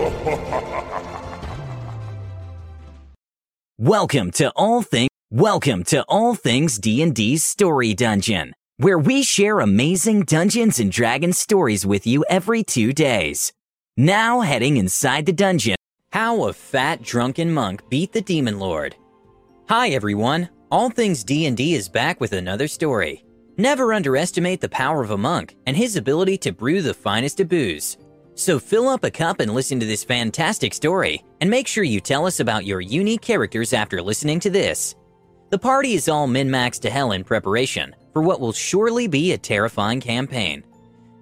Welcome to all things Welcome to All Things D&D's Story Dungeon, where we share amazing Dungeons and Dragons stories with you every 2 days. Now heading inside the dungeon, how a fat drunken monk beat the demon lord. Hi everyone. All Things D&D is back with another story. Never underestimate the power of a monk and his ability to brew the finest of booze. So fill up a cup and listen to this fantastic story, and make sure you tell us about your unique characters after listening to this. The party is all min maxed to hell in preparation for what will surely be a terrifying campaign.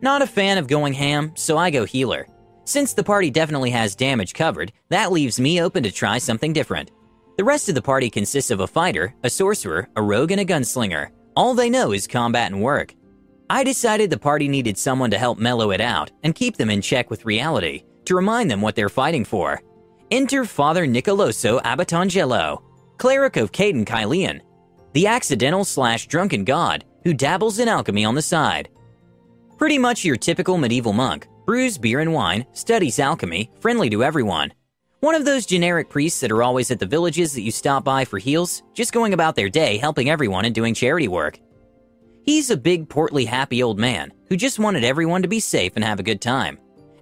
Not a fan of going ham, so I go healer. Since the party definitely has damage covered, that leaves me open to try something different. The rest of the party consists of a fighter, a sorcerer, a rogue, and a gunslinger. All they know is combat and work. I decided the party needed someone to help mellow it out and keep them in check with reality, to remind them what they're fighting for. Enter Father Nicoloso Abatangelo, cleric of Cayden Cailean, the accidental slash drunken god who dabbles in alchemy on the side. Pretty much your typical medieval monk, brews beer and wine, studies alchemy, friendly to everyone. One of those generic priests that are always at the villages that you stop by for heals, just going about their day helping everyone and doing charity work. He's a big, portly, happy old man who just wanted everyone to be safe and have a good time.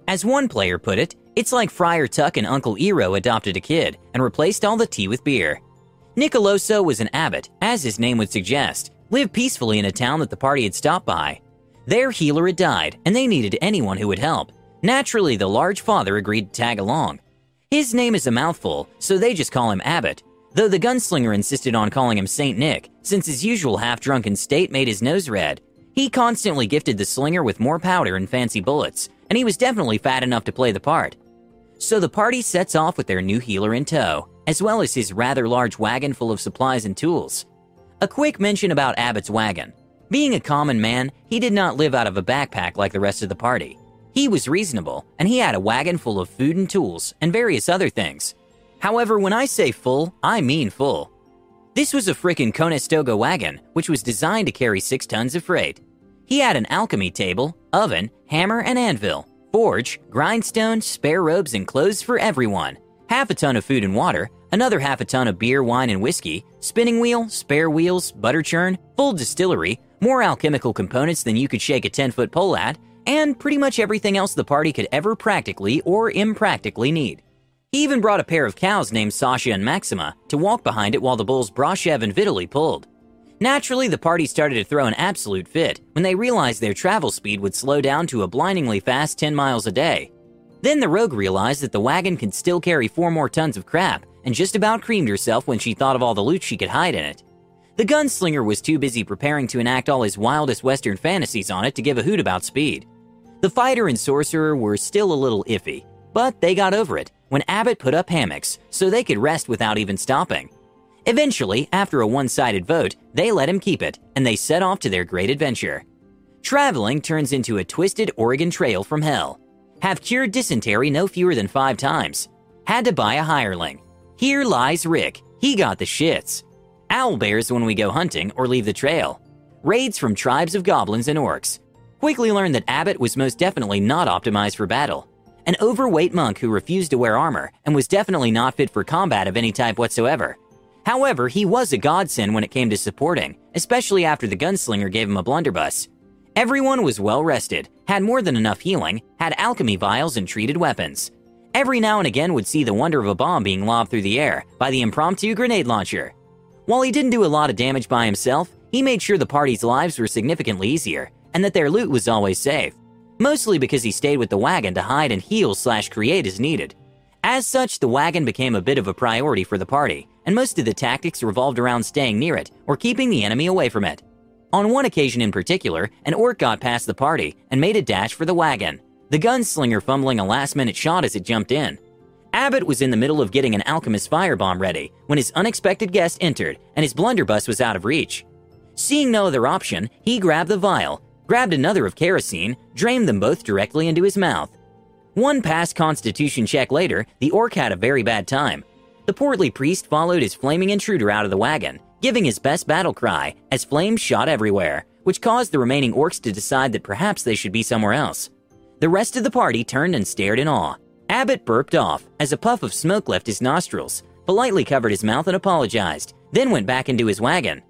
As one player put it, it's like Friar Tuck and Uncle Iroh adopted a kid and replaced all the tea with beer. Nicoloso was an abbot, as his name would suggest, lived peacefully in a town that the party had stopped by. Their healer had died, and they needed anyone who would help. Naturally, the large father agreed to tag along. His name is a mouthful, so they just call him Abbot, though the gunslinger insisted on calling him Saint Nick, since his usual half drunken state made his nose red. He constantly gifted the slinger with more powder and fancy bullets, and he was definitely fat enough to play the part. So the party sets off with their new healer in tow as well as his rather large wagon full of supplies and tools. A quick mention about Abbott's wagon. Being a common man, he did not live out of a backpack like the rest of the party. He was reasonable, and he had a wagon full of food and tools and various other things. However, when I say full, I mean full. This was a frickin' Conestoga wagon, which was designed to carry six tons of freight. He had an alchemy table, oven, hammer and anvil, forge, grindstone, spare robes, and clothes for everyone, half a ton of food and water, another half a ton of beer, wine, and whiskey, spinning wheel, spare wheels, butter churn, full distillery, more alchemical components than you could shake a 10 foot pole at, and pretty much everything else the party could ever practically or impractically need. He even brought a pair of cows named Sasha and Maxima to walk behind it while the bulls Brashev and Vitaly pulled. Naturally, the party started to throw an absolute fit when they realized their travel speed would slow down to a blindingly fast 10 miles a day. Then the rogue realized that the wagon could still carry four more tons of crap and just about creamed herself when she thought of all the loot she could hide in it. The gunslinger was too busy preparing to enact all his wildest western fantasies on it to give a hoot about speed. The fighter and sorcerer were still a little iffy, but they got over it when Abbott put up hammocks so they could rest without even stopping. Eventually, after a one sided vote, they let him keep it and they set off to their great adventure. Traveling turns into a twisted Oregon Trail from hell have cured dysentery no fewer than five times. Had to buy a hireling. Here lies Rick. He got the shits. Owl bears when we go hunting or leave the trail. Raids from tribes of goblins and orcs. Quickly learned that Abbott was most definitely not optimized for battle. An overweight monk who refused to wear armor and was definitely not fit for combat of any type whatsoever. However, he was a godsend when it came to supporting, especially after the gunslinger gave him a blunderbuss. Everyone was well rested, had more than enough healing, had alchemy vials and treated weapons. Every now and again would see the wonder of a bomb being lobbed through the air by the impromptu grenade launcher. While he didn't do a lot of damage by himself, he made sure the party's lives were significantly easier and that their loot was always safe. Mostly because he stayed with the wagon to hide and heal slash create as needed. As such, the wagon became a bit of a priority for the party, and most of the tactics revolved around staying near it or keeping the enemy away from it. On one occasion in particular, an orc got past the party and made a dash for the wagon, the gunslinger fumbling a last minute shot as it jumped in. Abbott was in the middle of getting an alchemist firebomb ready when his unexpected guest entered and his blunderbuss was out of reach. Seeing no other option, he grabbed the vial, grabbed another of kerosene, drained them both directly into his mouth. One past constitution check later, the orc had a very bad time. The portly priest followed his flaming intruder out of the wagon, giving his best battle cry as flames shot everywhere, which caused the remaining orcs to decide that perhaps they should be somewhere else. The rest of the party turned and stared in awe. Abbott burped off as a puff of smoke left his nostrils, politely covered his mouth and apologized, then went back into his wagon.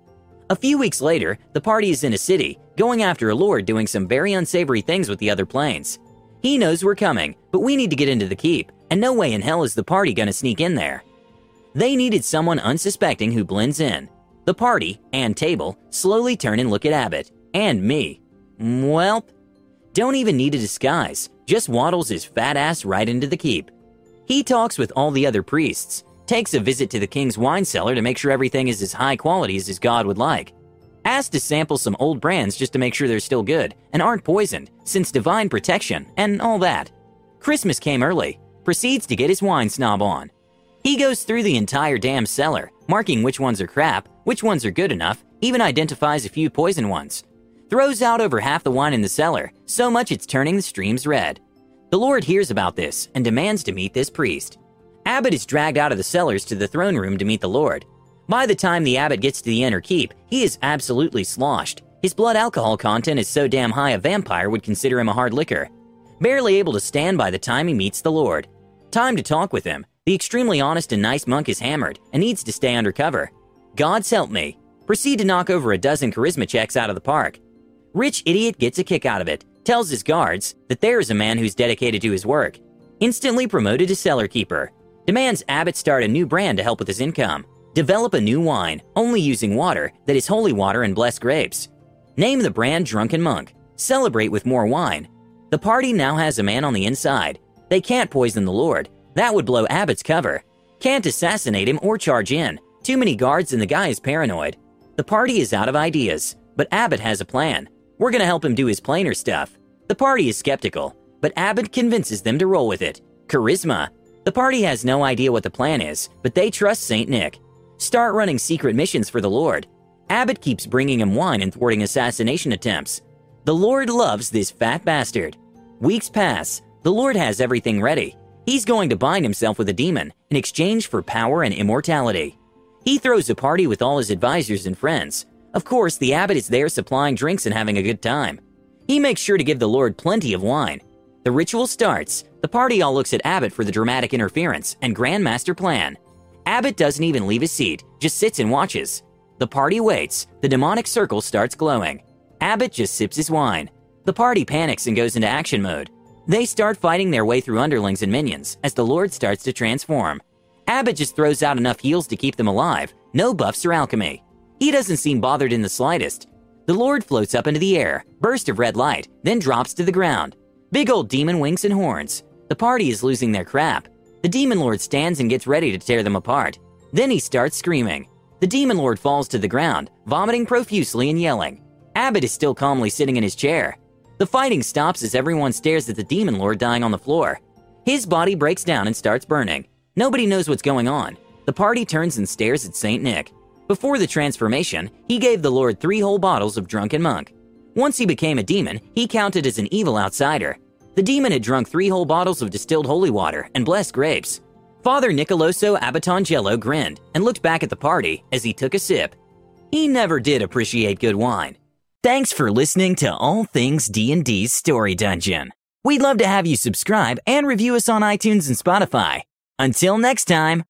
A few weeks later, the party is in a city, going after a lord doing some very unsavory things with the other planes. He knows we're coming, but we need to get into the keep, and no way in hell is the party gonna sneak in there. They needed someone unsuspecting who blends in. The party, and table, slowly turn and look at Abbott, and me. Welp. Don't even need a disguise, just waddles his fat ass right into the keep. He talks with all the other priests, takes a visit to the king's wine cellar to make sure everything is as high quality as his god would like. Asked to sample some old brands just to make sure they're still good and aren't poisoned, since divine protection and all that. Christmas came early, proceeds to get his wine snob on. He goes through the entire damn cellar, marking which ones are crap, which ones are good enough, even identifies a few poison ones. Throws out over half the wine in the cellar, so much it's turning the streams red. The Lord hears about this and demands to meet this priest. Abbott is dragged out of the cellars to the throne room to meet the Lord. By the time the abbot gets to the inner keep, he is absolutely sloshed. His blood alcohol content is so damn high a vampire would consider him a hard liquor. Barely able to stand by the time he meets the Lord. Time to talk with him. The extremely honest and nice monk is hammered and needs to stay undercover. God's help me. Proceed to knock over a dozen charisma checks out of the park. Rich idiot gets a kick out of it, tells his guards that there is a man who's dedicated to his work. Instantly promoted to cellar keeper, demands Abbott start a new brand to help with his income. Develop a new wine, only using water that is holy water and blessed grapes. Name the brand Drunken Monk. Celebrate with more wine. The party now has a man on the inside. They can't poison the Lord. That would blow Abbott's cover. Can't assassinate him or charge in. Too many guards and the guy is paranoid. The party is out of ideas, but Abbott has a plan. We're gonna help him do his planar stuff. The party is skeptical, but Abbott convinces them to roll with it. Charisma, the party has no idea what the plan is, but they trust St. Nick. Start running secret missions for the Lord. Abbott keeps bringing him wine and thwarting assassination attempts. The Lord loves this fat bastard. Weeks pass. The Lord has everything ready. He's going to bind himself with a demon in exchange for power and immortality. He throws a party with all his advisors and friends. Of course, the abbot is there supplying drinks and having a good time. He makes sure to give the Lord plenty of wine. The ritual starts. The party all looks at Abbott for the dramatic interference and grandmaster plan. Abbott doesn't even leave his seat, just sits and watches. The party waits. The demonic circle starts glowing. Abbott just sips his wine. The party panics and goes into action mode. They start fighting their way through underlings and minions as the Lord starts to transform. Abbott just throws out enough heals to keep them alive, no buffs or alchemy. He doesn't seem bothered in the slightest. The Lord floats up into the air, burst of red light, then drops to the ground. Big old demon winks and horns. The party is losing their crap. The demon lord stands and gets ready to tear them apart. Then he starts screaming. The demon lord falls to the ground, vomiting profusely and yelling. Abbott is still calmly sitting in his chair. The fighting stops as everyone stares at the demon lord dying on the floor. His body breaks down and starts burning. Nobody knows what's going on. The party turns and stares at St. Nick. Before the transformation, he gave the Lord three whole bottles of Drunken Monk. Once he became a demon, he counted as an evil outsider. The demon had drunk three whole bottles of distilled holy water and blessed grapes. Father Nicoloso Abbotangelo grinned and looked back at the party as he took a sip. He never did appreciate good wine. Thanks for listening to All Things D&D's Story Dungeon. We'd love to have you subscribe and review us on iTunes and Spotify. Until next time.